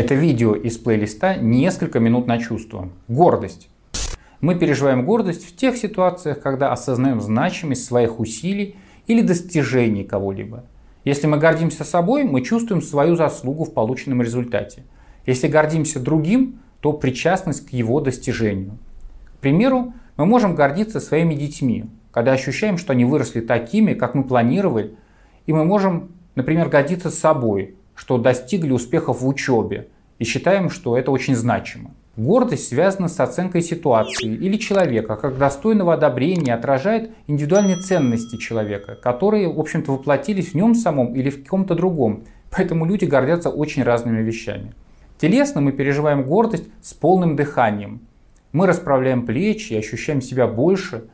Это видео из плейлиста «Несколько минут на чувство». Гордость. Мы переживаем гордость в тех ситуациях, когда осознаем значимость своих усилий или достижений кого-либо. Если мы гордимся собой, мы чувствуем свою заслугу в полученном результате. Если гордимся другим, то причастность к его достижению. К примеру, мы можем гордиться своими детьми, когда ощущаем, что они выросли такими, как мы планировали, и мы можем, например, гордиться собой, что достигли успехов в учебе, и считаем, что это очень значимо. Гордость связана с оценкой ситуации или человека, как достойного одобрения отражает индивидуальные ценности человека, которые, в общем-то, воплотились в нем самом или в ком-то другом. Поэтому люди гордятся очень разными вещами. Телесно мы переживаем гордость с полным дыханием. Мы расправляем плечи ощущаем себя больше.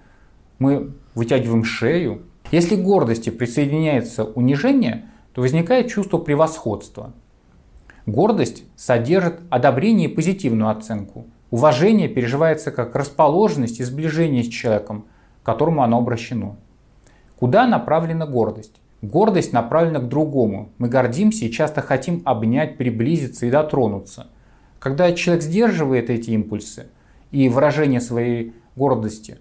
Мы вытягиваем шею. Если к гордости присоединяется унижение, то возникает чувство превосходства. Гордость содержит одобрение и позитивную оценку. Уважение переживается как расположенность и сближение с человеком, к которому оно обращено. Куда направлена гордость? Гордость направлена к другому. Мы гордимся и часто хотим обнять, приблизиться и дотронуться. Когда человек сдерживает эти импульсы и выражение своей гордости,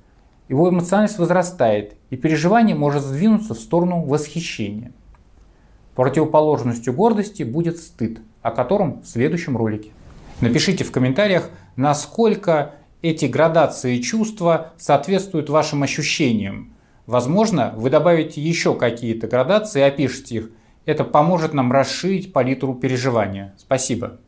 его эмоциональность возрастает, и переживание может сдвинуться в сторону восхищения. Противоположностью гордости будет стыд, о котором в следующем ролике. Напишите в комментариях, насколько эти градации чувства соответствуют вашим ощущениям. Возможно, вы добавите еще какие-то градации и опишите их. Это поможет нам расширить палитру переживания. Спасибо.